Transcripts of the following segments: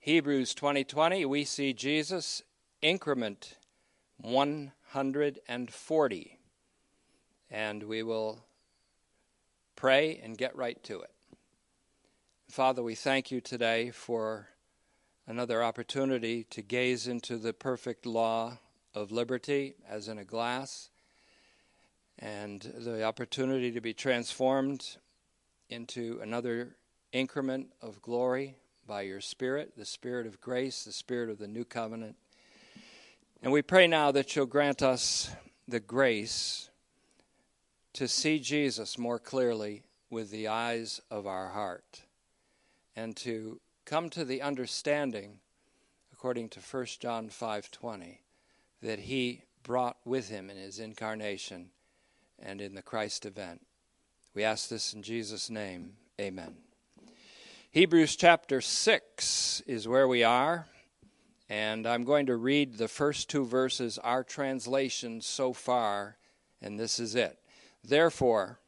Hebrews 2020, we see Jesus increment 140. And we will pray and get right to it. Father, we thank you today for another opportunity to gaze into the perfect law of liberty as in a glass and the opportunity to be transformed into another increment of glory by your Spirit, the Spirit of grace, the Spirit of the new covenant. And we pray now that you'll grant us the grace to see Jesus more clearly with the eyes of our heart and to come to the understanding according to 1 John 5:20 that he brought with him in his incarnation and in the Christ event. We ask this in Jesus name. Amen. Hebrews chapter 6 is where we are, and I'm going to read the first two verses, our translation so far, and this is it. Therefore,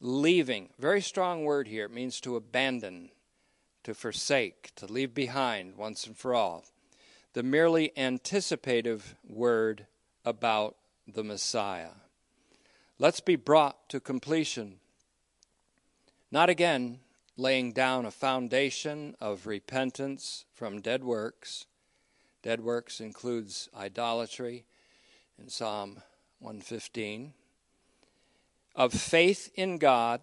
leaving, very strong word here, it means to abandon, to forsake, to leave behind once and for all. The merely anticipative word about the Messiah. Let's be brought to completion. Not again laying down a foundation of repentance from dead works. Dead works includes idolatry in Psalm 115. Of faith in God,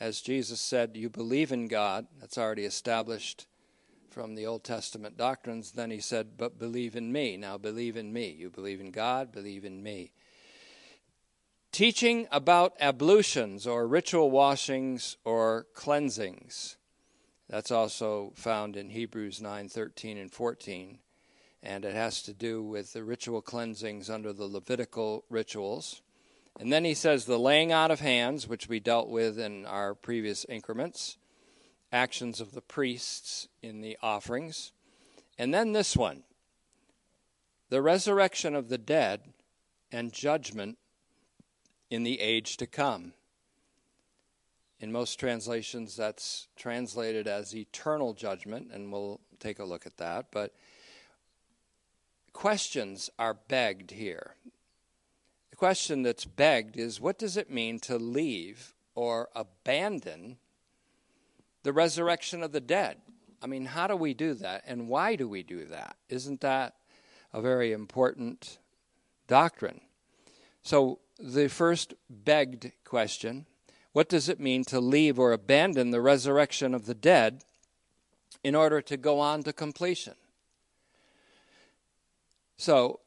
as Jesus said, you believe in God, that's already established from the Old Testament doctrines. Then he said, but believe in me. Now believe in me. You believe in God, believe in me. Teaching about ablutions or ritual washings or cleansings. That's also found in Hebrews 9 13 and 14. And it has to do with the ritual cleansings under the Levitical rituals. And then he says the laying out of hands, which we dealt with in our previous increments, actions of the priests in the offerings. And then this one the resurrection of the dead and judgment in the age to come. In most translations, that's translated as eternal judgment, and we'll take a look at that. But questions are begged here. The question that's begged is what does it mean to leave or abandon the resurrection of the dead? I mean, how do we do that, and why do we do that? Isn't that a very important doctrine? So, the first begged question what does it mean to leave or abandon the resurrection of the dead in order to go on to completion? So,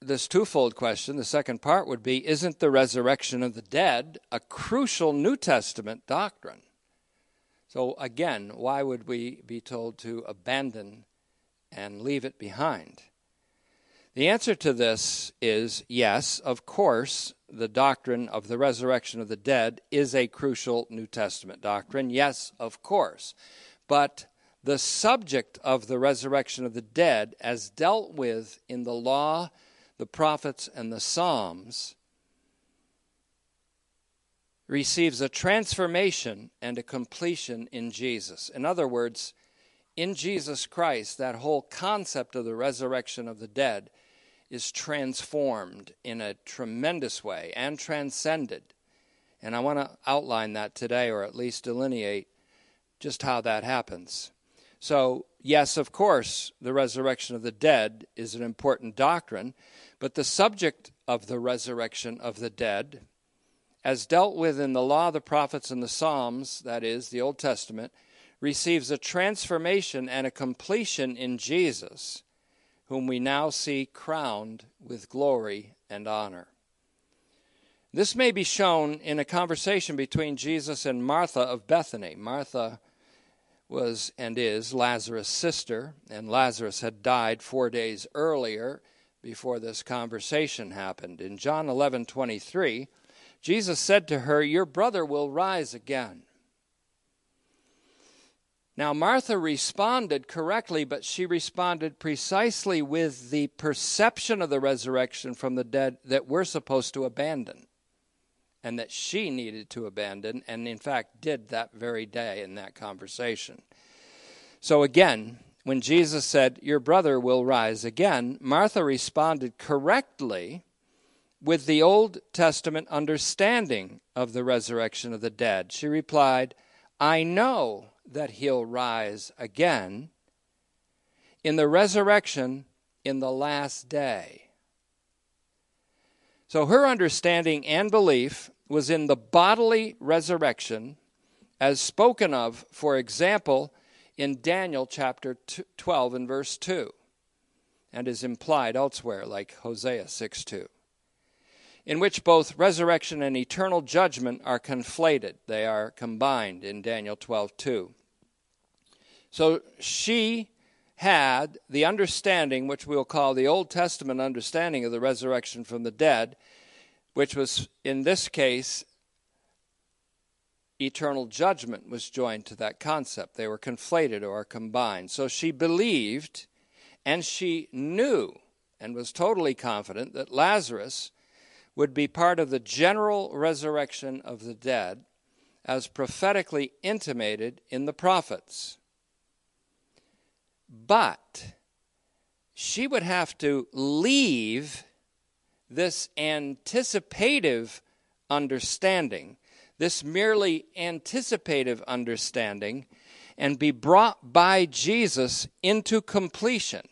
this twofold question, the second part would be Isn't the resurrection of the dead a crucial New Testament doctrine? So, again, why would we be told to abandon and leave it behind? The answer to this is yes, of course, the doctrine of the resurrection of the dead is a crucial New Testament doctrine. Yes, of course. But the subject of the resurrection of the dead, as dealt with in the law, the prophets, and the Psalms, receives a transformation and a completion in Jesus. In other words, in Jesus Christ, that whole concept of the resurrection of the dead is transformed in a tremendous way and transcended. And I want to outline that today, or at least delineate just how that happens. So, yes, of course, the resurrection of the dead is an important doctrine, but the subject of the resurrection of the dead, as dealt with in the law, the prophets, and the Psalms, that is, the Old Testament, receives a transformation and a completion in Jesus whom we now see crowned with glory and honor. This may be shown in a conversation between Jesus and Martha of Bethany. Martha was and is Lazarus' sister, and Lazarus had died four days earlier before this conversation happened. In John 11 23, Jesus said to her, Your brother will rise again. Now, Martha responded correctly, but she responded precisely with the perception of the resurrection from the dead that we're supposed to abandon and that she needed to abandon, and in fact did that very day in that conversation. So, again, when Jesus said, Your brother will rise again, Martha responded correctly with the Old Testament understanding of the resurrection of the dead. She replied, I know that he'll rise again in the resurrection in the last day. So her understanding and belief was in the bodily resurrection as spoken of, for example, in Daniel chapter 12 and verse 2, and is implied elsewhere, like Hosea 6 2, in which both resurrection and eternal judgment are conflated. They are combined in Daniel 12 2. So she had the understanding, which we'll call the Old Testament understanding of the resurrection from the dead, which was in this case eternal judgment was joined to that concept. They were conflated or combined. So she believed and she knew and was totally confident that Lazarus would be part of the general resurrection of the dead as prophetically intimated in the prophets. But she would have to leave this anticipative understanding, this merely anticipative understanding, and be brought by Jesus into completion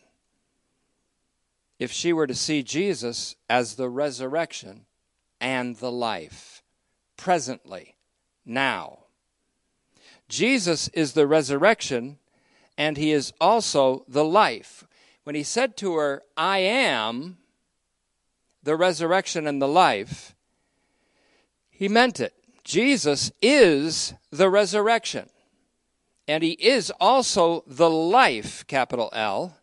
if she were to see Jesus as the resurrection and the life, presently, now. Jesus is the resurrection and he is also the life. When he said to her, I am the resurrection and the life, he meant it. Jesus is the resurrection. And he is also the life, capital L,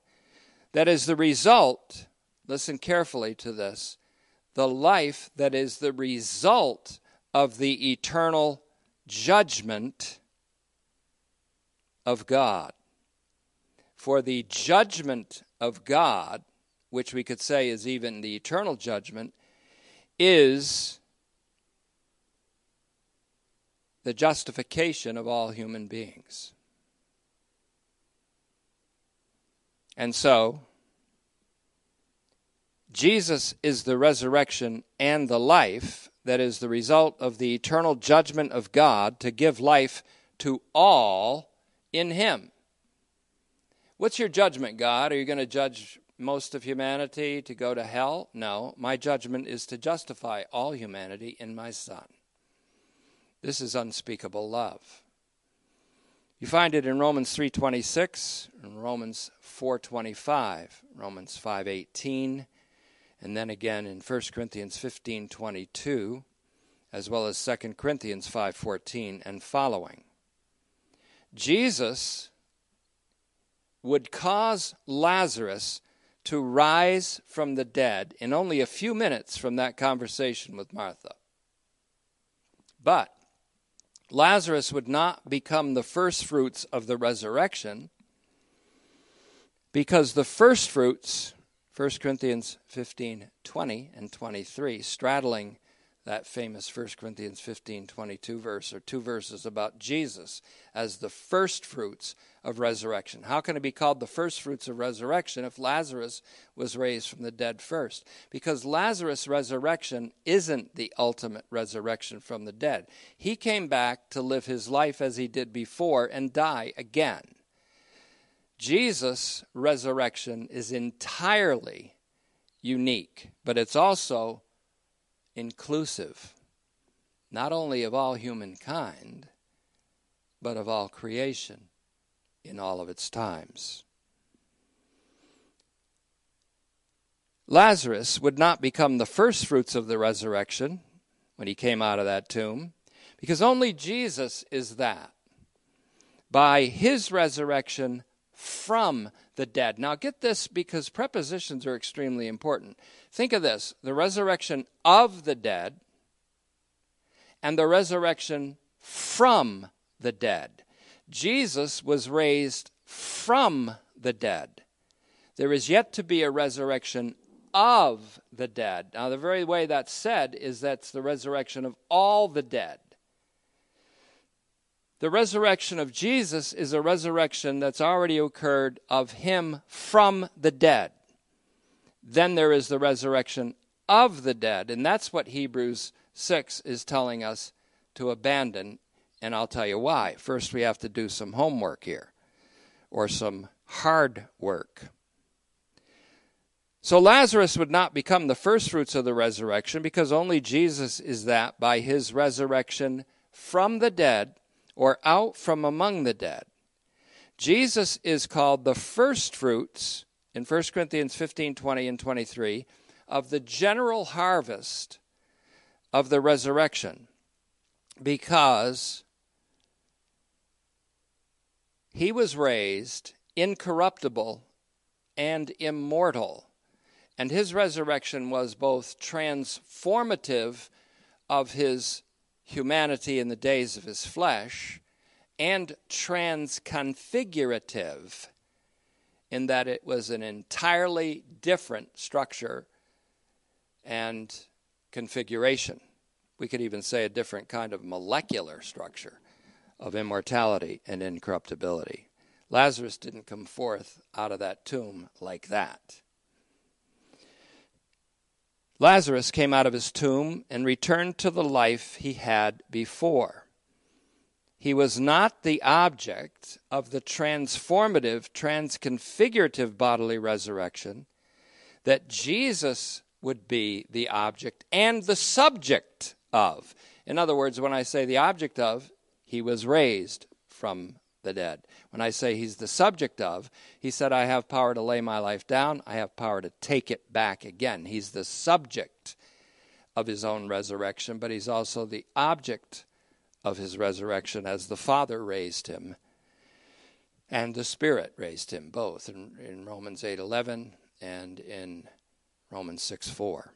that is the result, listen carefully to this, the life that is the result of the eternal judgment of God for the judgment of God, which we could say is even the eternal judgment, is the justification of all human beings. And so, Jesus is the resurrection and the life that is the result of the eternal judgment of God to give life to all in Him. What's your judgment, God? Are you going to judge most of humanity to go to hell? No. My judgment is to justify all humanity in my Son. This is unspeakable love. You find it in Romans 3:26, in Romans 4:25, Romans 5:18, and then again in 1 Corinthians 15:22, as well as 2 Corinthians 5:14 and following. Jesus would cause Lazarus to rise from the dead in only a few minutes from that conversation with Martha. But Lazarus would not become the first fruits of the resurrection because the first fruits 1 Corinthians 15 20 and 23 straddling that famous 1 Corinthians 15 22 verse, or two verses about Jesus as the first fruits of resurrection. How can it be called the first fruits of resurrection if Lazarus was raised from the dead first? Because Lazarus' resurrection isn't the ultimate resurrection from the dead. He came back to live his life as he did before and die again. Jesus' resurrection is entirely unique, but it's also inclusive, not only of all humankind, but of all creation in all of its times. Lazarus would not become the first fruits of the resurrection when he came out of that tomb, because only Jesus is that. By his resurrection from the dead. Now, get this because prepositions are extremely important. Think of this the resurrection of the dead and the resurrection from the dead. Jesus was raised from the dead. There is yet to be a resurrection of the dead. Now, the very way that's said is that's the resurrection of all the dead. The resurrection of Jesus is a resurrection that's already occurred of him from the dead. Then there is the resurrection of the dead, and that's what Hebrews 6 is telling us to abandon, and I'll tell you why. First, we have to do some homework here, or some hard work. So Lazarus would not become the first fruits of the resurrection because only Jesus is that by his resurrection from the dead or out from among the dead. Jesus is called the first fruits in 1 Corinthians 15 20 and 23 of the general harvest of the resurrection because he was raised incorruptible and immortal. And his resurrection was both transformative of his humanity in the days of his flesh and transconfigurative in that it was an entirely different structure and configuration. We could even say a different kind of molecular structure of immortality and incorruptibility. Lazarus didn't come forth out of that tomb like that. Lazarus came out of his tomb and returned to the life he had before. He was not the object of the transformative, transconfigurative bodily resurrection that Jesus would be the object and the subject of. In other words, when I say the object of, he was raised from the dead. When I say he's the subject of, he said, I have power to lay my life down, I have power to take it back again. He's the subject of his own resurrection, but he's also the object of his resurrection as the Father raised him and the Spirit raised him, both in, in Romans 8 11 and in Romans 6 4.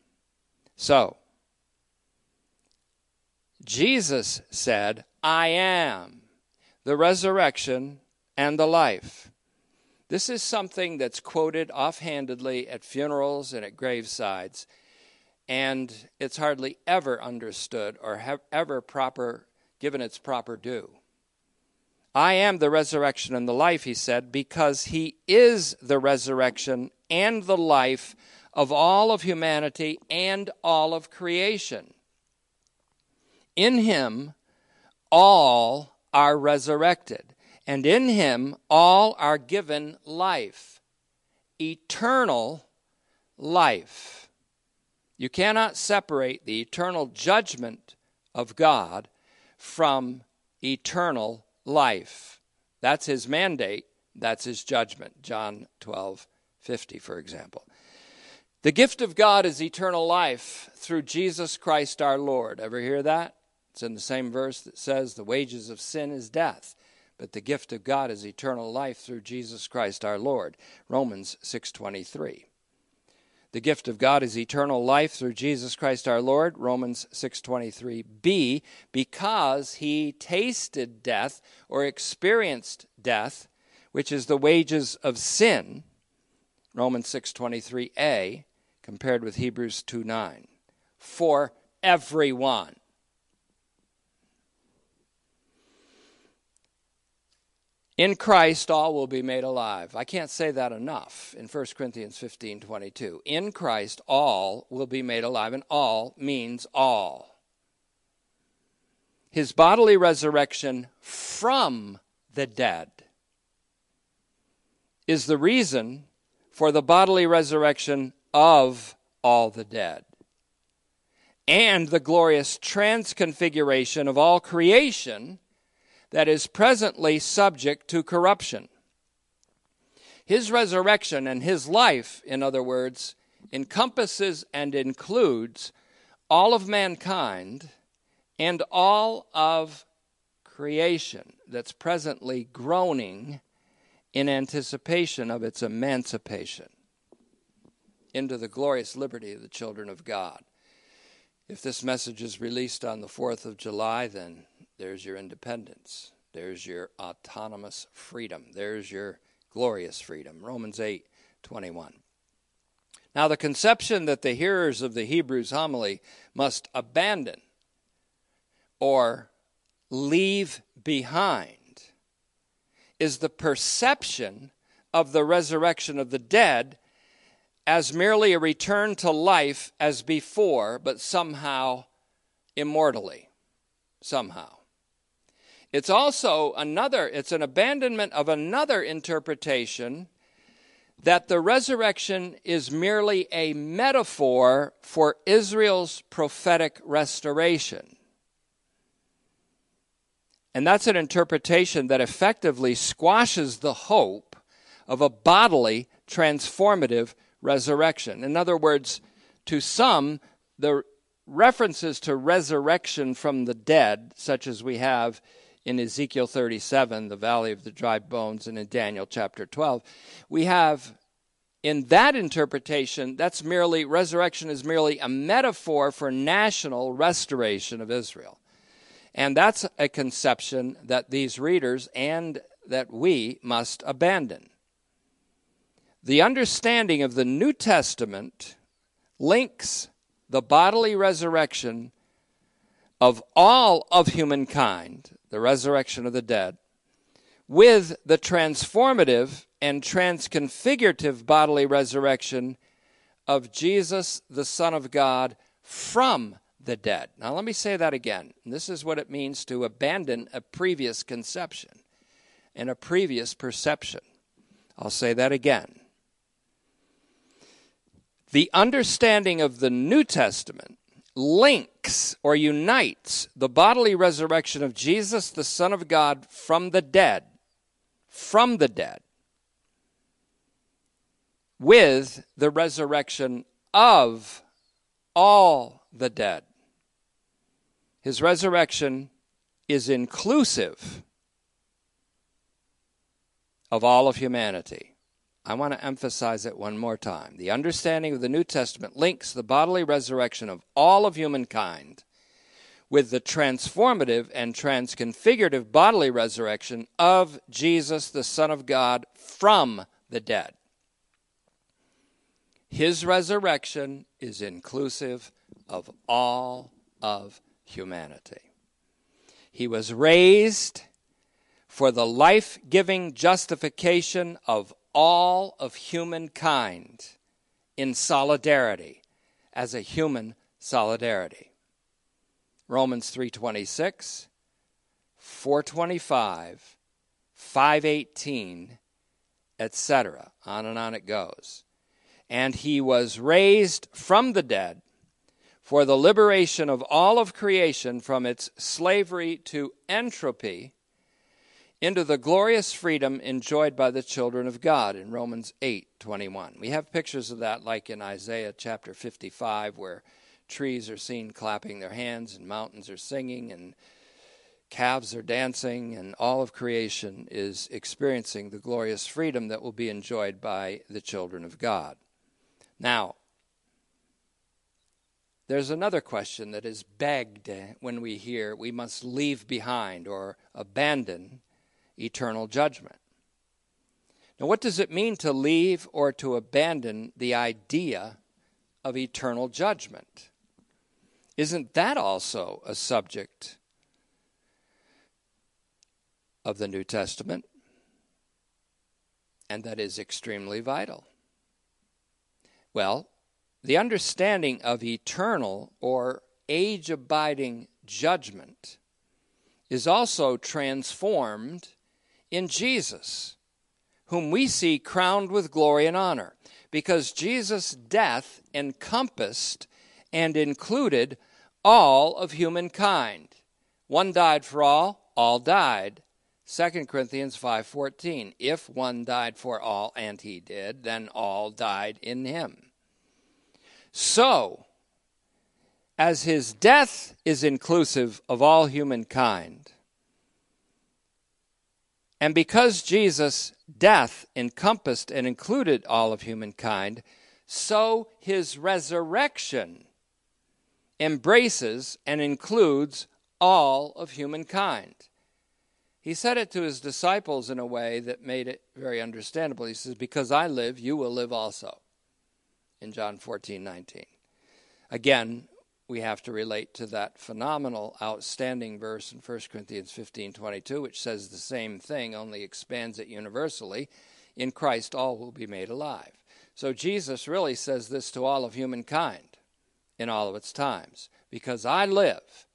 So, Jesus said, I am the resurrection and the life. This is something that's quoted offhandedly at funerals and at gravesides, and it's hardly ever understood or ever proper given its proper due. I am the resurrection and the life, he said, because he is the resurrection and the life of all of humanity and all of creation. In him, all are resurrected, and in him, all are given life, eternal life. You cannot separate the eternal judgment of God from eternal life. That's his mandate, that's his judgment. John 12, 50, for example. The gift of God is eternal life through Jesus Christ our Lord. Ever hear that? It's in the same verse that says, The wages of sin is death, but the gift of God is eternal life through Jesus Christ our Lord. Romans 623. The gift of God is eternal life through Jesus Christ our Lord, Romans 6:23b, because he tasted death or experienced death, which is the wages of sin, Romans 6:23a, compared with Hebrews 2:9, for everyone. In Christ, all will be made alive. I can't say that enough in 1 Corinthians 15 22. In Christ, all will be made alive, and all means all. His bodily resurrection from the dead is the reason for the bodily resurrection of all the dead and the glorious transconfiguration of all creation that is presently subject to corruption. His resurrection and his life, in other words, encompasses and includes all of mankind and all of creation that's presently groaning in anticipation of its emancipation into the glorious liberty of the children of God. If this message is released on the 4th of July, then there's your independence. There's your autonomous freedom. There's your glorious freedom. Romans 8 21. Now, the conception that the hearers of the Hebrews homily must abandon or leave behind is the perception of the resurrection of the dead as merely a return to life as before, but somehow immortally. Somehow. It's also another, it's an abandonment of another interpretation that the resurrection is merely a metaphor for Israel's prophetic restoration. And that's an interpretation that effectively squashes the hope of a bodily transformative resurrection. In other words, to some, the references to resurrection from the dead, such as we have in Ezekiel 37, the valley of the dry bones, and in Daniel chapter 12, we have in that interpretation, that's merely, resurrection is merely a metaphor for national restoration of Israel. And that's a conception that these readers and that we must abandon. The understanding of the New Testament links the bodily resurrection of all of humankind, the resurrection of the dead, with the transformative and transconfigurative bodily resurrection of Jesus, the Son of God, from the dead. Now, let me say that again. This is what it means to abandon a previous conception and a previous perception. I'll say that again. The understanding of the New Testament links or unites the bodily resurrection of Jesus, the Son of God, from the dead, from the dead, with the resurrection of all the dead. His resurrection is inclusive of all of humanity. I want to emphasize it one more time. The understanding of the New Testament links the bodily resurrection of all of humankind with the transformative and transconfigurative bodily resurrection of Jesus, the Son of God, from the dead. His resurrection is inclusive of all of humanity. He was raised for the life giving justification of all of humankind in solidarity as a human solidarity. Romans 3.26 425 518 etc on and on it goes. And he was raised from the dead for the liberation of all of creation from its slavery to entropy into the glorious freedom enjoyed by the children of God in Romans 8:21. We have pictures of that like in Isaiah chapter 55 where trees are seen clapping their hands and mountains are singing and calves are dancing and all of creation is experiencing the glorious freedom that will be enjoyed by the children of God. Now, there's another question that is begged when we hear we must leave behind or abandon eternal judgment. Now, what does it mean to leave or to abandon the idea of eternal judgment? Isn't that also a subject of the New Testament? And that is extremely vital. Well, the understanding of eternal or age abiding judgment is also transformed in Jesus, whom we see crowned with glory and honor, because Jesus' death encompassed and included all of humankind. One died for all, all died. 2 Corinthians 5:14 If one died for all and he did then all died in him so, as his death is inclusive of all humankind, and because Jesus' death encompassed and included all of humankind, so his resurrection embraces and includes all of humankind. He said it to his disciples in a way that made it very understandable. He says, Because I live, you will live also in John 14 19. Again, we have to relate to that phenomenal, outstanding verse in 1 Corinthians 15 22, which says the same thing, only expands it universally. In Christ, all will be made alive. So Jesus really says this to all of humankind in all of its times because I live,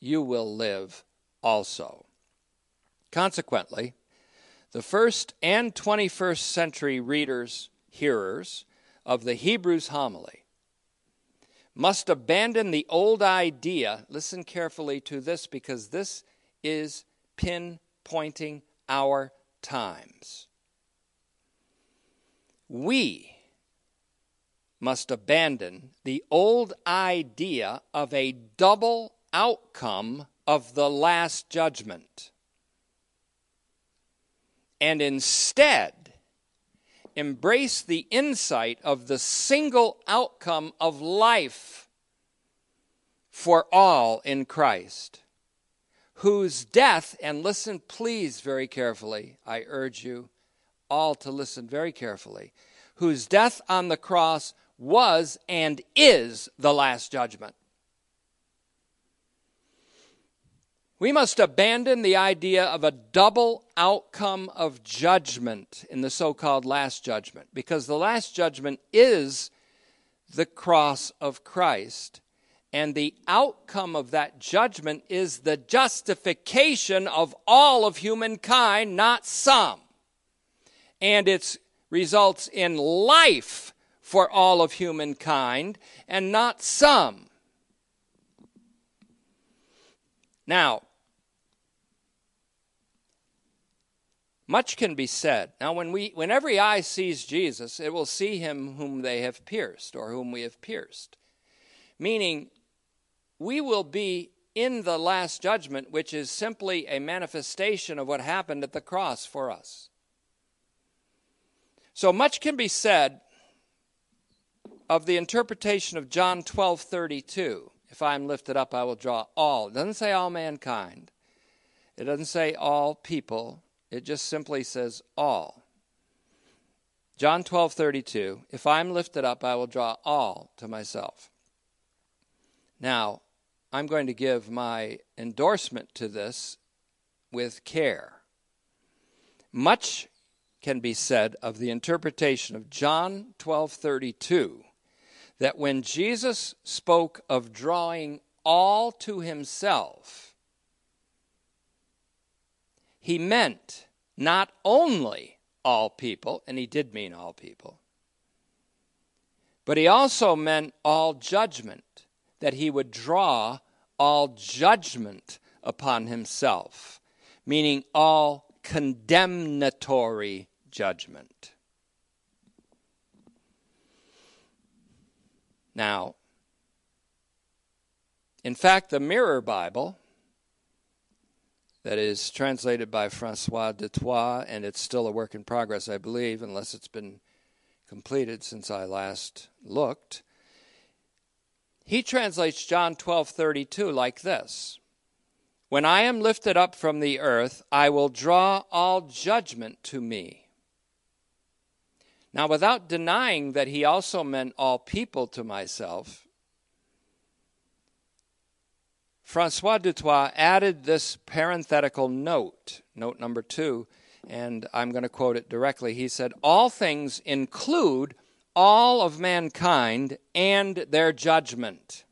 you will live also. Consequently, the first and 21st century readers, hearers of the Hebrews homily must abandon the old idea. Listen carefully to this because this is pinpointing our times. We must abandon the old idea of a double outcome of the last judgment and instead embrace the insight of the single outcome of life for all in Christ, whose death, and listen please very carefully, I urge you all to listen very carefully, whose death on the cross was and is the last judgment. We must abandon the idea of a double outcome of judgment in the so called last judgment, because the last judgment is the cross of Christ. And the outcome of that judgment is the justification of all of humankind, not some. And it results in life for all of humankind and not some. Now, Much can be said. Now, when, we, when every eye sees Jesus, it will see him whom they have pierced, or whom we have pierced. Meaning, we will be in the last judgment, which is simply a manifestation of what happened at the cross for us. So much can be said of the interpretation of John 12 32. If I am lifted up, I will draw all. It doesn't say all mankind, it doesn't say all people, it just simply says all. John 12, 32. If I'm lifted up, I will draw all to myself. Now, I'm going to give my endorsement to this with care. Much can be said of the interpretation of John 12:32 that when Jesus spoke of drawing all to himself he meant not only all people, and he did mean all people, but he also meant all judgment, that he would draw all judgment upon himself, meaning all condemnatory judgment. Now, in fact, the Mirror Bible that is translated by Francois du Toit, and it's still a work in progress, I believe, unless it's been completed since I last looked. He translates John 12:32 like this: When I am lifted up from the earth, I will draw all judgment to me. Now, without denying that he also meant all people to myself, Francois du Toit added this parenthetical note, note number two, and I'm going to quote it directly. He said, All things include all of mankind and their judgment.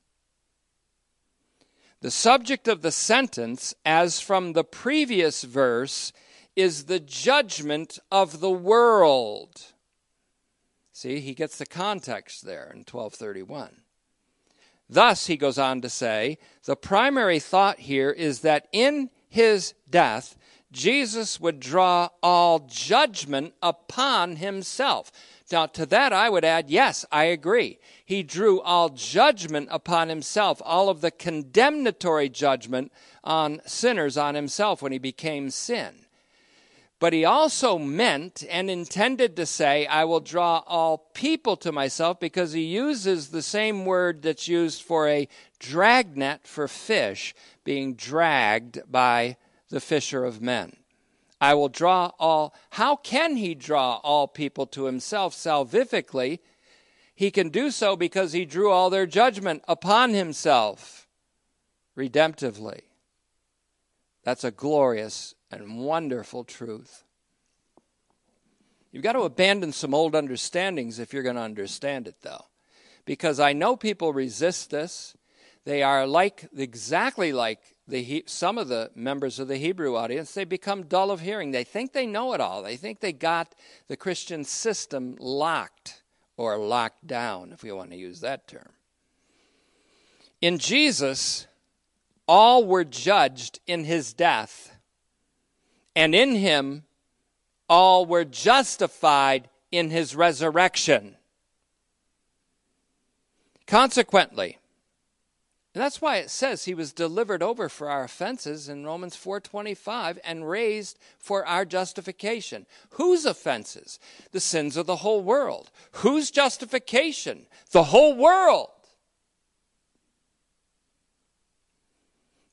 The subject of the sentence, as from the previous verse, is the judgment of the world. See, he gets the context there in 1231. Thus, he goes on to say, the primary thought here is that in his death, Jesus would draw all judgment upon himself. Now, to that I would add, yes, I agree. He drew all judgment upon himself, all of the condemnatory judgment on sinners on himself when he became sin. But he also meant and intended to say, I will draw all people to myself because he uses the same word that's used for a dragnet for fish being dragged by the fisher of men. I will draw all. How can he draw all people to himself salvifically? he can do so because he drew all their judgment upon himself redemptively. That's a glorious and wonderful truth. You've got to abandon some old understandings if you're going to understand it, though. Because I know people resist this. They are like, exactly like the, some of the members of the Hebrew audience. They become dull of hearing. They think they know it all. They think they got the Christian system locked or locked down, if we want to use that term. In Jesus, all were judged in his death, and in him, all were justified in his resurrection. Consequently, and that's why it says he was delivered over for our offenses in Romans 4:25 and raised for our justification. Whose offenses? The sins of the whole world. Whose justification? The whole world.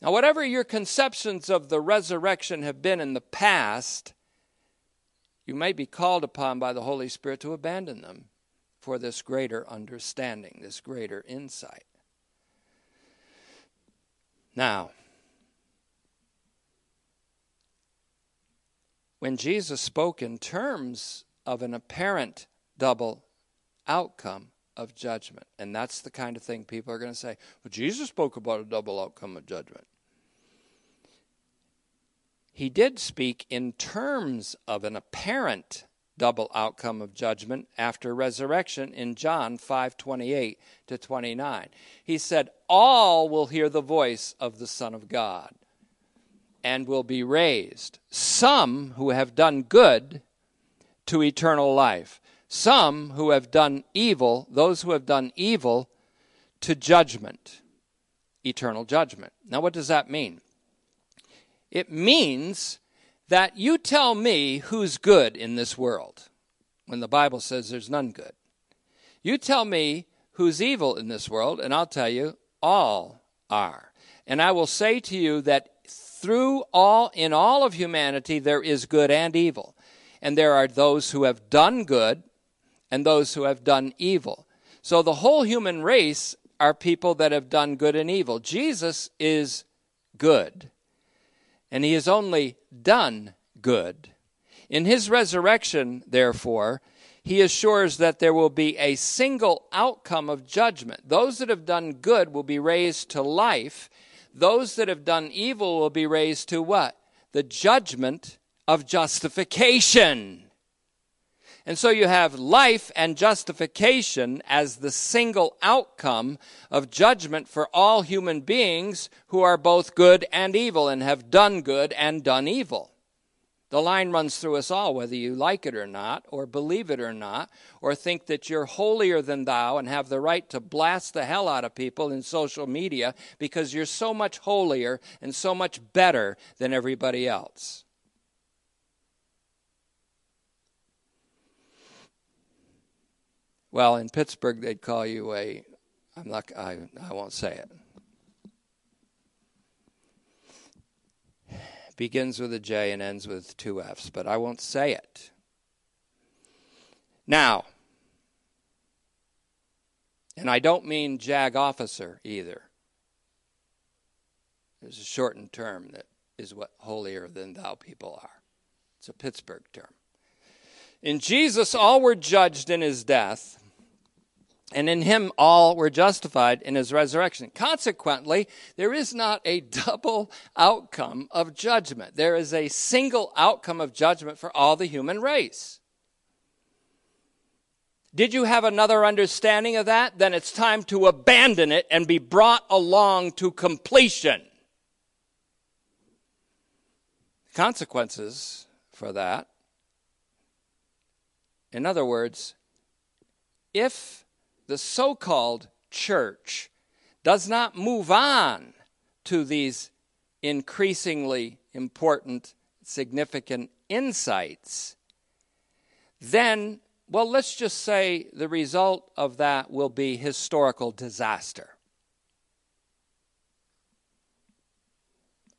Now, whatever your conceptions of the resurrection have been in the past, you may be called upon by the Holy Spirit to abandon them for this greater understanding, this greater insight. Now, when Jesus spoke in terms of an apparent double outcome of judgment, and that's the kind of thing people are going to say, well, Jesus spoke about a double outcome of judgment. He did speak in terms of an apparent double outcome of judgment after resurrection in John 5:28 to 29. He said, "All will hear the voice of the Son of God and will be raised, some who have done good to eternal life, some who have done evil, those who have done evil to judgment, eternal judgment." Now what does that mean? It means that you tell me who's good in this world when the Bible says there's none good. You tell me who's evil in this world, and I'll tell you all are. And I will say to you that through all, in all of humanity, there is good and evil. And there are those who have done good and those who have done evil. So the whole human race are people that have done good and evil. Jesus is good and he has only done good. In his resurrection, therefore, he assures that there will be a single outcome of judgment. Those that have done good will be raised to life. Those that have done evil will be raised to what? The judgment of justification. And so you have life and justification as the single outcome of judgment for all human beings who are both good and evil and have done good and done evil. The line runs through us all, whether you like it or not, or believe it or not, or think that you're holier than thou and have the right to blast the hell out of people in social media because you're so much holier and so much better than everybody else. Well, in Pittsburgh, they'd call you a. I'm not. I. I won't say it. Begins with a J and ends with two F's, but I won't say it. Now, and I don't mean JAG officer either. There's a shortened term that is what holier than thou people are. It's a Pittsburgh term. In Jesus, all were judged in his death and in him all were justified in his resurrection. Consequently, there is not a double outcome of judgment. There is a single outcome of judgment for all the human race. Did you have another understanding of that? Then it's time to abandon it and be brought along to completion. Consequences for that. In other words, if the so called church does not move on to these increasingly important, significant insights, then, well, let's just say the result of that will be historical disaster.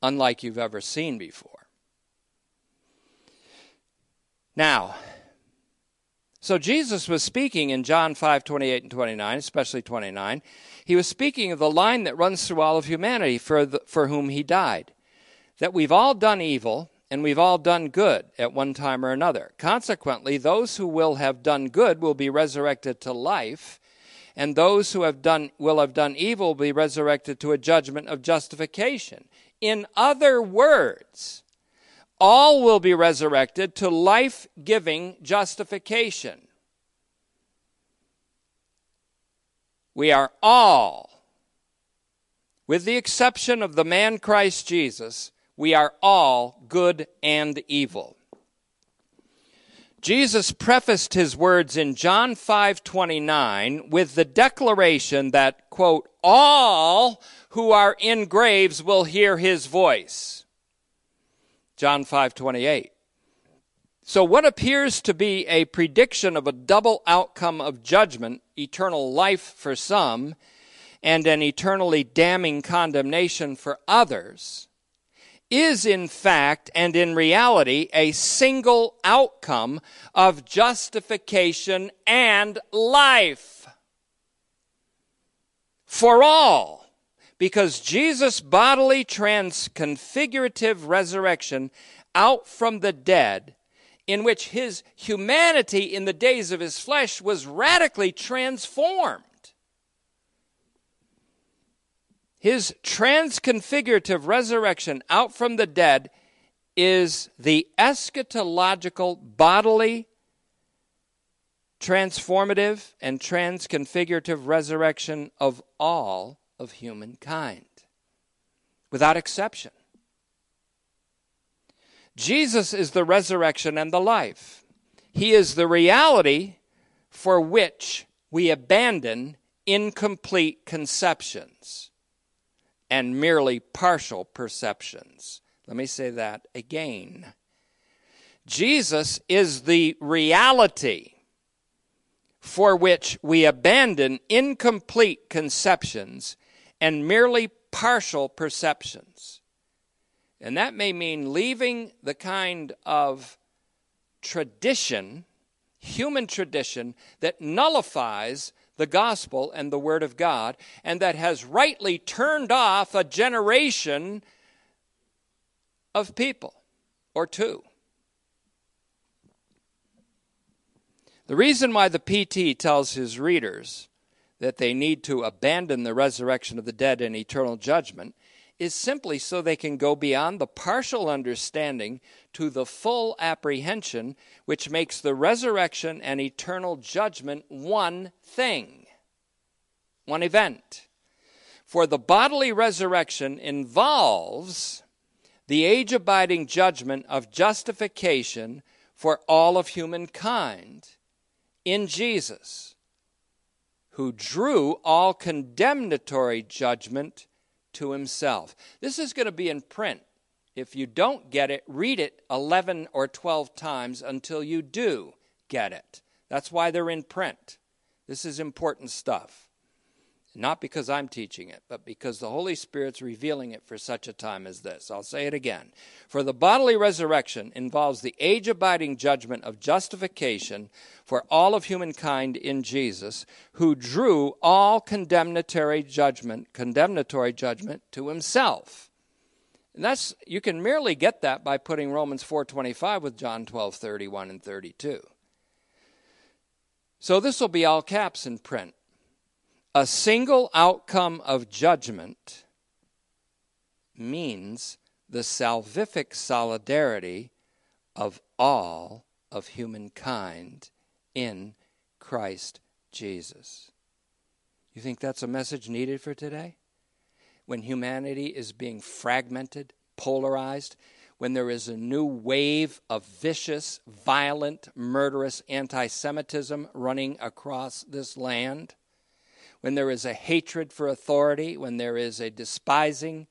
Unlike you've ever seen before. Now, So Jesus was speaking in John 5 28 and 29, especially 29. He was speaking of the line that runs through all of humanity for, the, for whom he died. That we've all done evil and we've all done good at one time or another. Consequently, those who will have done good will be resurrected to life, and those who have done will have done evil will be resurrected to a judgment of justification. In other words, all will be resurrected to life giving justification. We are all, with the exception of the man Christ Jesus, we are all good and evil. Jesus prefaced his words in John 5:29 with the declaration that quote all who are in graves will hear his voice. John 5:28. So what appears to be a prediction of a double outcome of judgment, eternal life for some and an eternally damning condemnation for others, is in fact and in reality a single outcome of justification and life for all. Because Jesus' bodily transconfigurative resurrection out from the dead, in which his humanity in the days of his flesh was radically transformed. His transconfigurative resurrection out from the dead is the eschatological bodily transformative and transconfigurative resurrection of all of humankind without exception. Jesus is the resurrection and the life. He is the reality for which we abandon incomplete conceptions and merely partial perceptions. Let me say that again. Jesus is the reality for which we abandon incomplete conceptions and merely partial perceptions. And that may mean leaving the kind of tradition, human tradition, that nullifies the gospel and the word of God, and that has rightly turned off a generation of people or two. The reason why the PT tells his readers that they need to abandon the resurrection of the dead and eternal judgment is simply so they can go beyond the partial understanding to the full apprehension, which makes the resurrection and eternal judgment one thing, one event. For the bodily resurrection involves the age abiding judgment of justification for all of humankind in Jesus, who drew all condemnatory judgment to himself. This is going to be in print. If you don't get it, read it 11 or 12 times until you do get it. That's why they're in print. This is important stuff. Not because I'm teaching it, but because the Holy Spirit's revealing it for such a time as this. I'll say it again. For the bodily resurrection involves the age abiding judgment of justification for all of humankind in Jesus, who drew all condemnatory judgment, condemnatory judgment to himself. And that's you can merely get that by putting Romans 4:25 with John 12:31 and 32. So this will be all caps in print a single outcome of judgment means the salvific solidarity of all of humankind in Christ Jesus. You think that's a message needed for today? When humanity is being fragmented, polarized, when there is a new wave of vicious, violent, murderous anti Semitism running across this land? When there is a hatred for authority, when there is a despising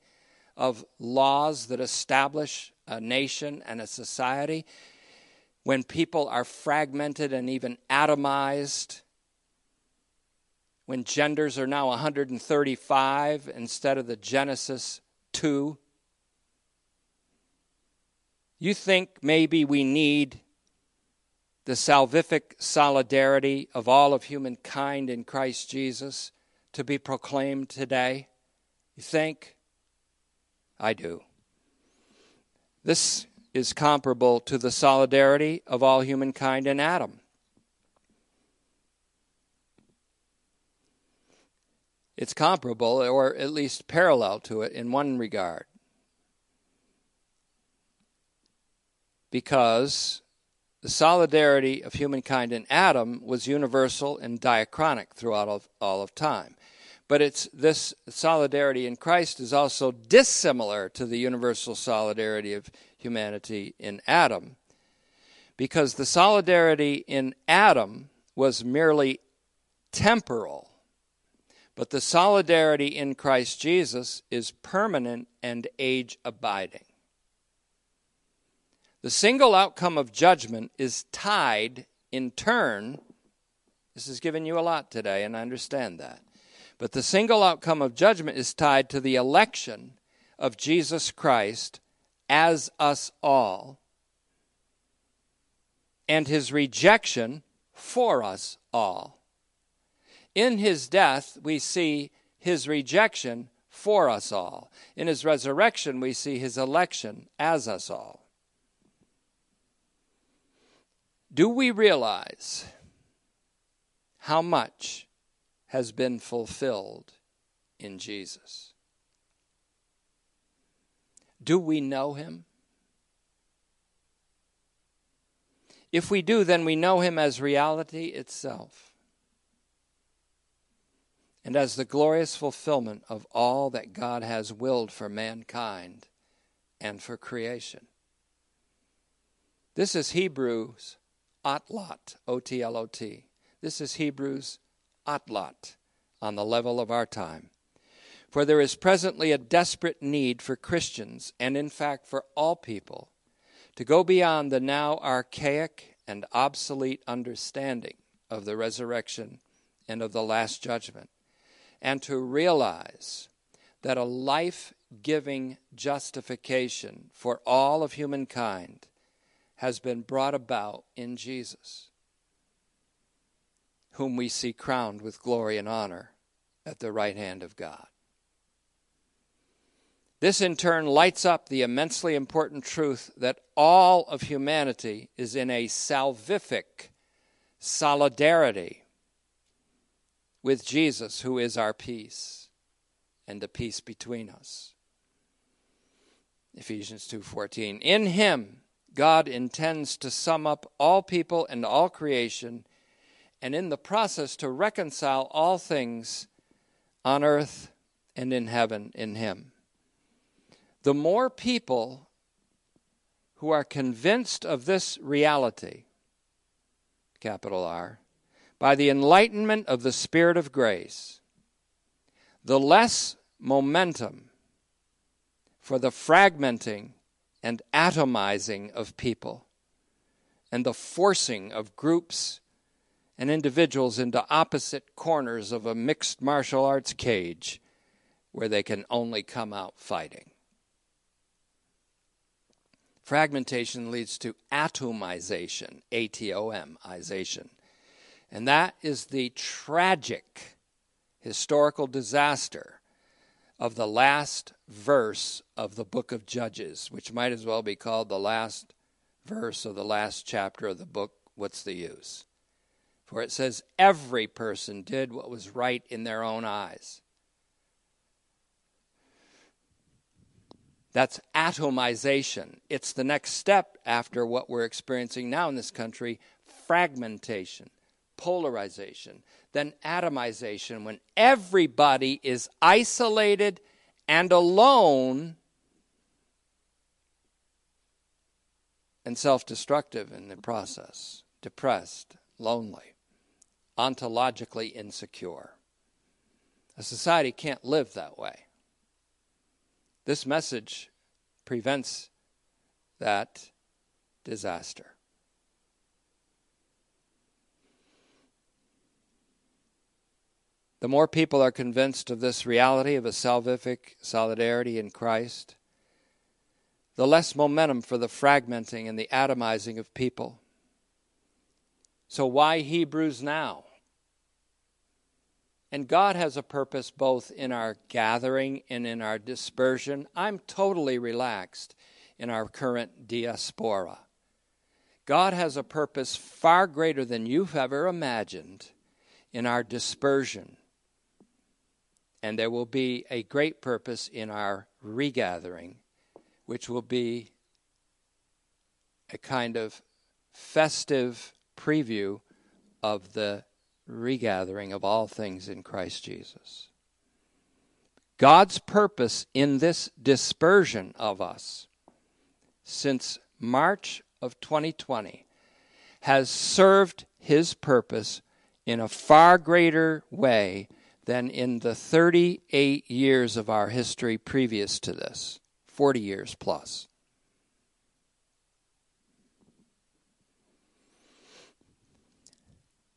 of laws that establish a nation and a society, when people are fragmented and even atomized, when genders are now 135 instead of the Genesis 2. You think maybe we need the salvific solidarity of all of humankind in Christ Jesus to be proclaimed today? You think? I do. This is comparable to the solidarity of all humankind in Adam. It's comparable, or at least parallel to it in one regard. Because the solidarity of humankind in Adam was universal and diachronic throughout all of, all of time. But it's this solidarity in Christ is also dissimilar to the universal solidarity of humanity in Adam. Because the solidarity in Adam was merely temporal, but the solidarity in Christ Jesus is permanent and age abiding. The single outcome of judgment is tied in turn. This has given you a lot today, and I understand that. But the single outcome of judgment is tied to the election of Jesus Christ as us all and his rejection for us all. In his death, we see his rejection for us all. In his resurrection, we see his election as us all. Do we realize how much has been fulfilled in Jesus? Do we know him? If we do, then we know him as reality itself and as the glorious fulfillment of all that God has willed for mankind and for creation. This is Hebrews Otlot, O T L O T. This is Hebrews Otlot on the level of our time. For there is presently a desperate need for Christians, and in fact for all people, to go beyond the now archaic and obsolete understanding of the resurrection and of the last judgment, and to realize that a life giving justification for all of humankind has been brought about in Jesus, whom we see crowned with glory and honor at the right hand of God. This in turn lights up the immensely important truth that all of humanity is in a salvific solidarity with Jesus, who is our peace and the peace between us. Ephesians 2:14 In him God intends to sum up all people and all creation, and in the process to reconcile all things on earth and in heaven in Him. The more people who are convinced of this reality, capital R, by the enlightenment of the Spirit of grace, the less momentum for the fragmenting and atomizing of people and the forcing of groups and individuals into opposite corners of a mixed martial arts cage where they can only come out fighting. Fragmentation leads to atomization, A T O M, ization. And that is the tragic historical disaster of the last verse of the book of Judges, which might as well be called the last verse of the last chapter of the book. What's the use? For it says, Every person did what was right in their own eyes. That's atomization. It's the next step after what we're experiencing now in this country fragmentation, polarization than atomization when everybody is isolated and alone and self destructive in the process, depressed, lonely, ontologically insecure. A society can't live that way. This message prevents that disaster. The more people are convinced of this reality of a salvific solidarity in Christ, the less momentum for the fragmenting and the atomizing of people So, why Hebrews now? And God has a purpose both in our gathering and in our dispersion. I'm totally relaxed in our current diaspora. God has a purpose far greater than you've ever imagined in our dispersion. And there will be a great purpose in our regathering, which will be a kind of festive preview of the regathering of all things in Christ Jesus. God's purpose in this dispersion of us since March of 2020 has served his purpose in a far greater way than in the 38 years of our history previous to this, 40 years plus.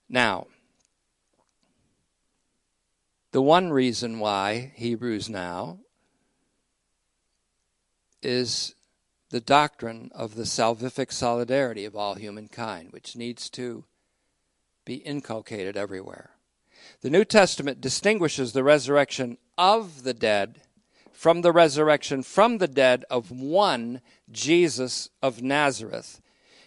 Now, the one reason why Hebrews now is the doctrine of the salvific solidarity of all humankind, which needs to be inculcated everywhere. The New Testament distinguishes the resurrection of the dead from the resurrection from the dead of one Jesus of Nazareth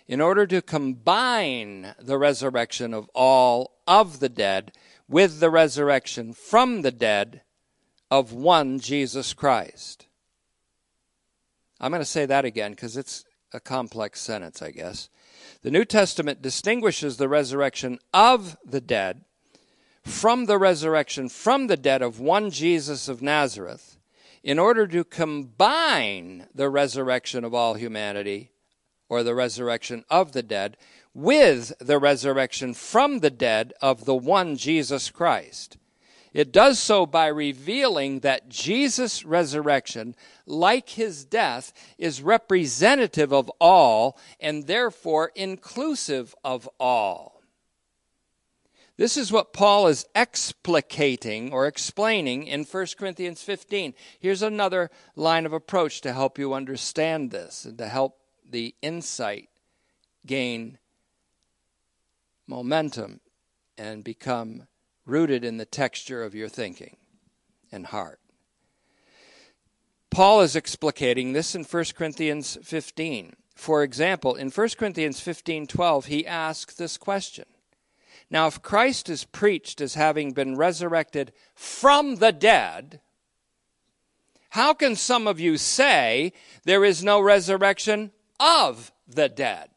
in order to combine the resurrection of all of the dead with the resurrection from the dead of one Jesus Christ. I'm going to say that again because it's a complex sentence, I guess. The New Testament distinguishes the resurrection of the dead from the resurrection from the dead of one Jesus of Nazareth in order to combine the resurrection of all humanity or the resurrection of the dead, with the resurrection from the dead of the one Jesus Christ. It does so by revealing that Jesus' resurrection, like his death, is representative of all and therefore inclusive of all. This is what Paul is explicating or explaining in 1 Corinthians 15. Here's another line of approach to help you understand this and to help the insight gain momentum and become rooted in the texture of your thinking and heart. Paul is explicating this in 1 Corinthians 15. For example, in 1 Corinthians 15:12, he asks this question. Now, if Christ is preached as having been resurrected from the dead, how can some of you say there is no resurrection of the dead.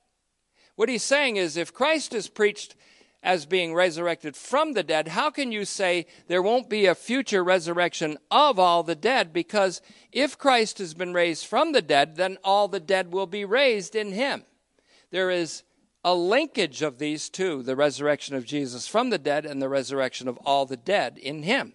What he's saying is if Christ is preached as being resurrected from the dead, how can you say there won't be a future resurrection of all the dead? Because if Christ has been raised from the dead, then all the dead will be raised in him. There is a linkage of these two the resurrection of Jesus from the dead and the resurrection of all the dead in him.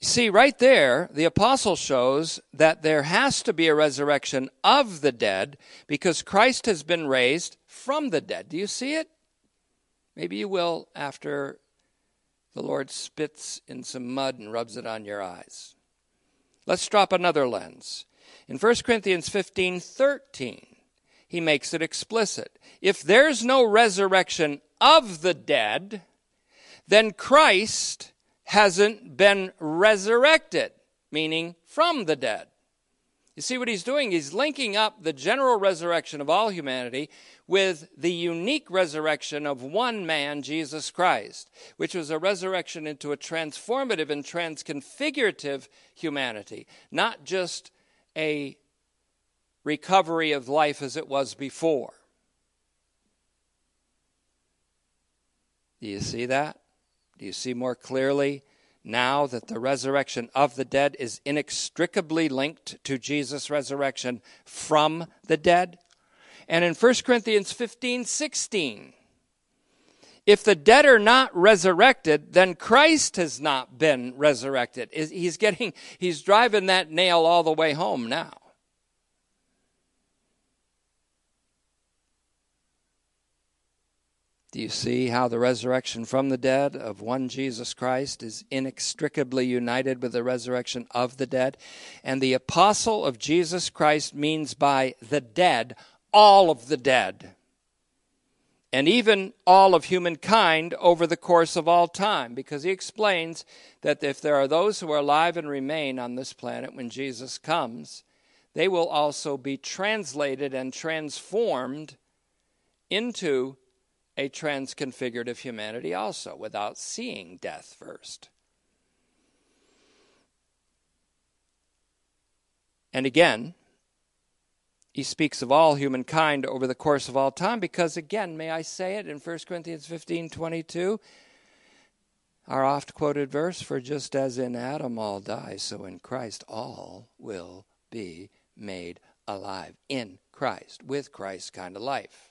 See, right there, the apostle shows that there has to be a resurrection of the dead because Christ has been raised from the dead. Do you see it? Maybe you will after the Lord spits in some mud and rubs it on your eyes. Let's drop another lens. In 1 Corinthians 15 13, he makes it explicit. If there's no resurrection of the dead, then Christ hasn't been resurrected, meaning from the dead. You see what he's doing? He's linking up the general resurrection of all humanity with the unique resurrection of one man, Jesus Christ, which was a resurrection into a transformative and transconfigurative humanity, not just a recovery of life as it was before. Do you see that? Do you see more clearly now that the resurrection of the dead is inextricably linked to Jesus' resurrection from the dead? And in 1 Corinthians 15 16, if the dead are not resurrected, then Christ has not been resurrected. He's getting, he's driving that nail all the way home now. Do you see how the resurrection from the dead of one Jesus Christ is inextricably united with the resurrection of the dead? And the apostle of Jesus Christ means by the dead all of the dead and even all of humankind over the course of all time, because he explains that if there are those who are alive and remain on this planet when Jesus comes, they will also be translated and transformed into a transconfigurative humanity also without seeing death first. And again, he speaks of all humankind over the course of all time because, again, may I say it in 1 Corinthians 15 22, our oft quoted verse, For just as in Adam all die, so in Christ all will be made alive. In Christ, with Christ's kind of life.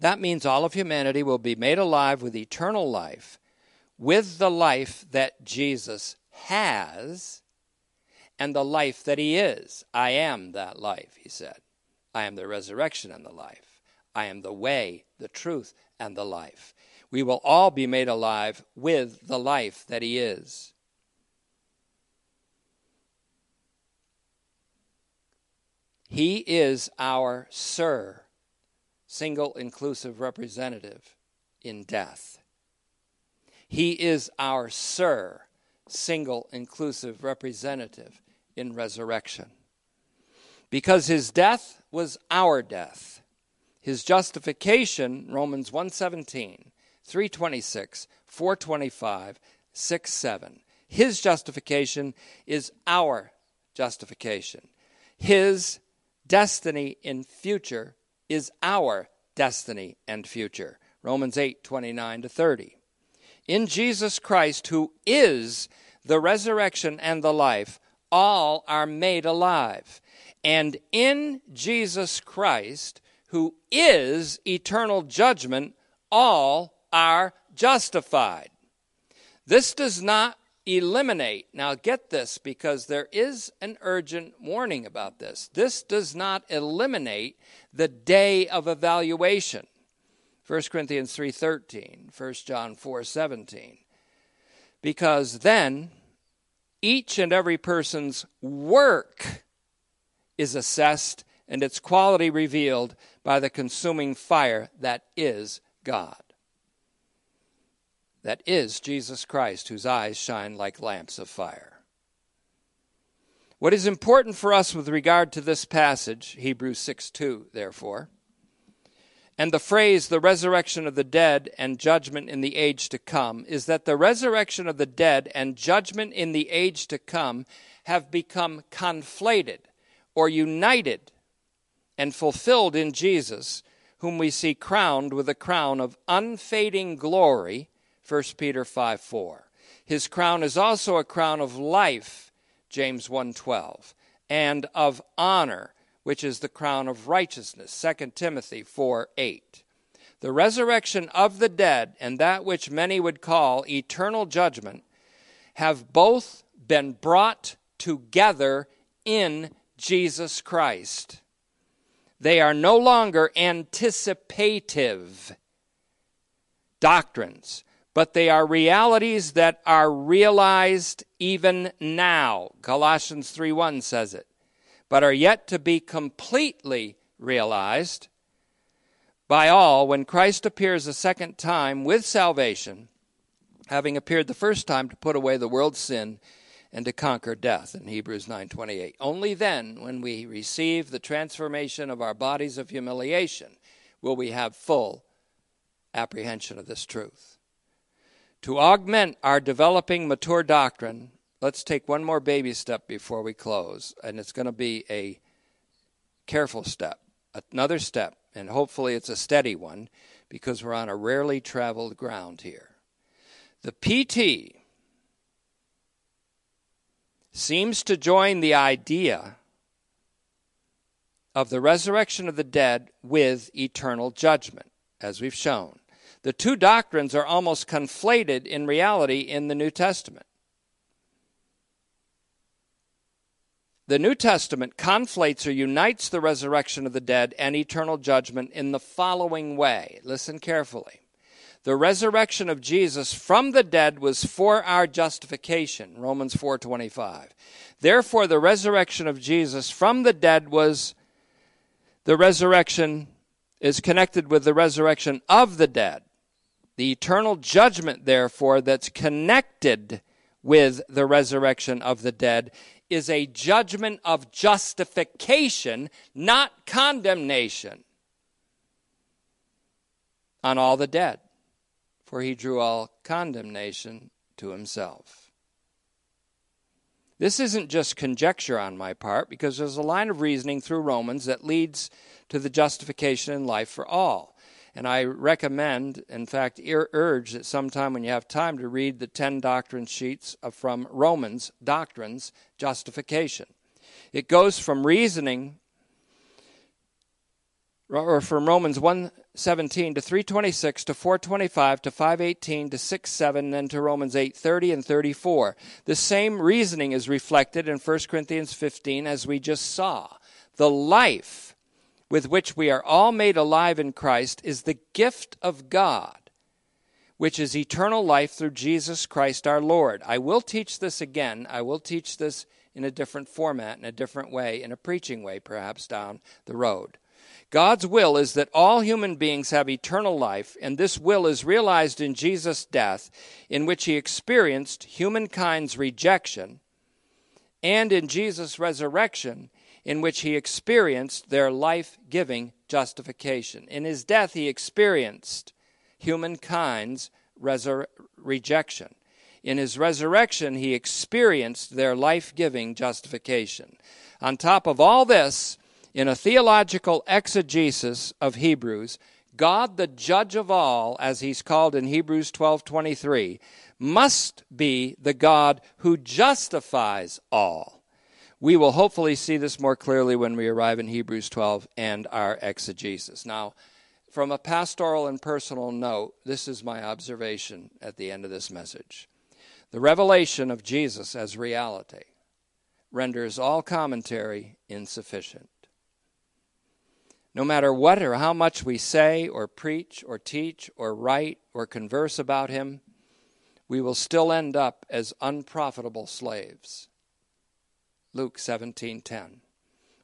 That means all of humanity will be made alive with eternal life, with the life that Jesus has and the life that he is. I am that life, he said. I am the resurrection and the life. I am the way, the truth, and the life. We will all be made alive with the life that he is. He is our Sir, single inclusive representative in death. He is our Sir, single inclusive representative in resurrection. Because his death was our death. His justification, Romans 117, 326, 425, 6 7. His justification is our justification. His destiny in future is our destiny and future. Romans 8, 29 to 30. In Jesus Christ, who is the resurrection and the life, all are made alive. And in Jesus Christ, who is eternal judgment, all are justified. This does not eliminate, now get this because there is an urgent warning about this. This does not eliminate the day of evaluation. 1 Corinthians 3:13, 1 John 4:17. Because then each and every person's work is assessed and its quality revealed by the consuming fire that is God. That is Jesus Christ, whose eyes shine like lamps of fire. What is important for us with regard to this passage, Hebrews 6 2, therefore, and the phrase, the resurrection of the dead and judgment in the age to come, is that the resurrection of the dead and judgment in the age to come have become conflated or united and fulfilled in Jesus, whom we see crowned with a crown of unfading glory, 1 Peter 5 4. His crown is also a crown of life, James 1:12, and of honor, which is the crown of righteousness. 2 Timothy 4 8. The resurrection of the dead and that which many would call eternal judgment have both been brought together in Jesus Christ. They are no longer anticipative doctrines, but they are realities that are realized even now. Colossians 3 1 says it but are yet to be completely realized by all when Christ appears a second time with salvation, having appeared the first time to put away the world's sin and to conquer death in Hebrews 9:28. Only then when we receive the transformation of our bodies of humiliation will we have full apprehension of this truth. To augment our developing mature doctrine, let's take one more baby step before we close, and it's going to be a careful step, another step, and hopefully it's a steady one because we're on a rarely traveled ground here. The PT seems to join the idea of the resurrection of the dead with eternal judgment, as we've shown. The two doctrines are almost conflated in reality in the New Testament. The New Testament conflates or unites the resurrection of the dead and eternal judgment in the following way. Listen carefully. The resurrection of Jesus from the dead was for our justification, Romans 4:25. Therefore the resurrection of Jesus from the dead was the resurrection is connected with the resurrection of the dead. The eternal judgment, therefore, that's connected with the resurrection of the dead is a judgment of justification, not condemnation, on all the dead, for he drew all condemnation to himself. This isn't just conjecture on my part, because there's a line of reasoning through Romans that leads to the justification in life for all. And I recommend, in fact, urge that sometime when you have time to read the 10 doctrine sheets from Romans Doctrines Justification. It goes from reasoning, or from Romans 117 to 326 to 425 to 518 to 67, then to Romans 830 and 34. The same reasoning is reflected in 1 Corinthians 15 as we just saw. The life with which we are all made alive in Christ is the gift of God, which is eternal life through Jesus Christ our Lord. I will teach this again. I will teach this in a different format, in a different way, in a preaching way, perhaps down the road. God's will is that all human beings have eternal life, and this will is realized in Jesus' death, in which he experienced humankind's rejection, and in Jesus' resurrection, in which he experienced their life giving justification. In his death, he experienced humankind's resur- rejection. In his resurrection, he experienced their life giving justification. On top of all this, in a theological exegesis of Hebrews, God, the judge of all, as he's called in Hebrews 12:23, must be the God who justifies all. We will hopefully see this more clearly when we arrive in Hebrews 12 and our exegesis. Now, from a pastoral and personal note, this is my observation at the end of this message. The revelation of Jesus as reality renders all commentary insufficient. No matter what or how much we say or preach or teach or write or converse about him, we will still end up as unprofitable slaves. Luke 17:10.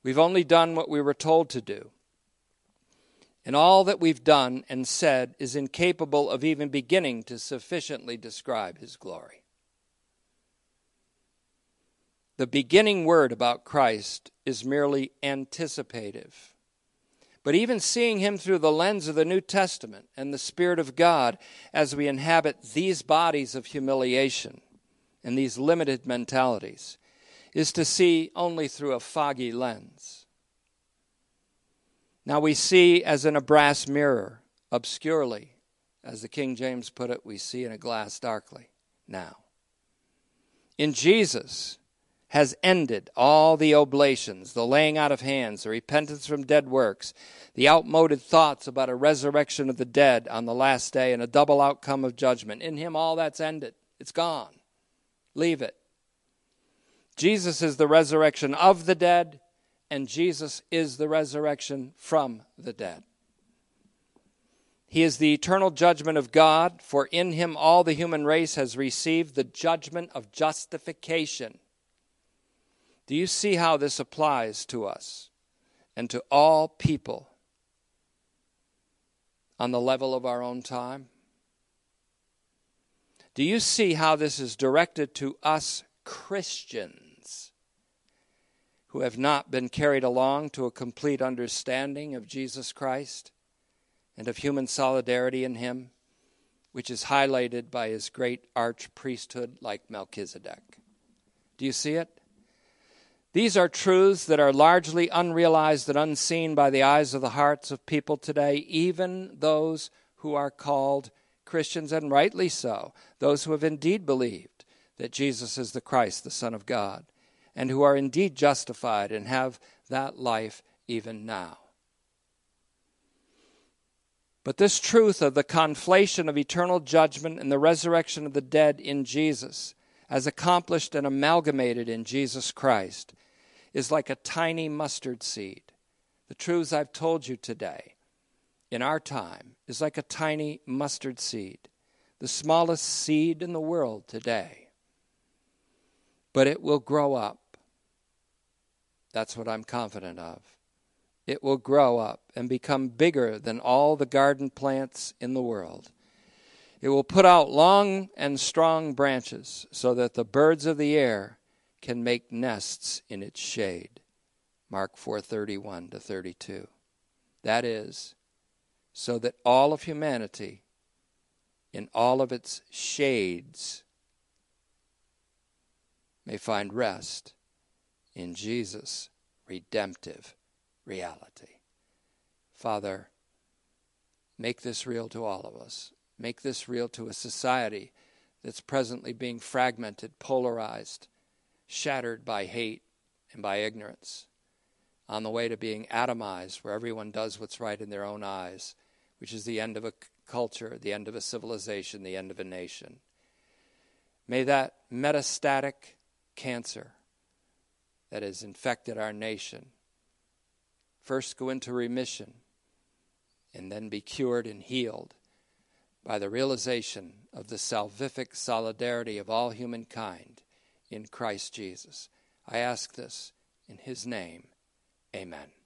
We've only done what we were told to do. And all that we've done and said is incapable of even beginning to sufficiently describe his glory. The beginning word about Christ is merely anticipative. But even seeing him through the lens of the New Testament and the Spirit of God as we inhabit these bodies of humiliation and these limited mentalities, is to see only through a foggy lens. Now we see as in a brass mirror, obscurely. As the King James put it, we see in a glass darkly now. In Jesus has ended all the oblations, the laying out of hands, the repentance from dead works, the outmoded thoughts about a resurrection of the dead on the last day and a double outcome of judgment. In Him, all that's ended. It's gone. Leave it. Jesus is the resurrection of the dead, and Jesus is the resurrection from the dead. He is the eternal judgment of God, for in him all the human race has received the judgment of justification. Do you see how this applies to us and to all people on the level of our own time? Do you see how this is directed to us Christians? Who have not been carried along to a complete understanding of Jesus Christ and of human solidarity in Him, which is highlighted by His great arch priesthood like Melchizedek. Do you see it? These are truths that are largely unrealized and unseen by the eyes of the hearts of people today, even those who are called Christians, and rightly so, those who have indeed believed that Jesus is the Christ, the Son of God and who are indeed justified and have that life even now. But this truth of the conflation of eternal judgment and the resurrection of the dead in Jesus, as accomplished and amalgamated in Jesus Christ, is like a tiny mustard seed. The truths I've told you today in our time is like a tiny mustard seed, the smallest seed in the world today. But it will grow up that's what I'm confident of it will grow up and become bigger than all the garden plants in the world. It will put out long and strong branches so that the birds of the air can make nests in its shade. Mark 4:31 to 32. That is so that all of humanity in all of its shades may find rest in Jesus' redemptive reality. Father, make this real to all of us. Make this real to a society that's presently being fragmented, polarized, shattered by hate and by ignorance, on the way to being atomized, where everyone does what's right in their own eyes, which is the end of a culture, the end of a civilization, the end of a nation. May that metastatic cancer that has infected our nation first go into remission and then be cured and healed by the realization of the salvific solidarity of all humankind in Christ Jesus. I ask this in his name. Amen.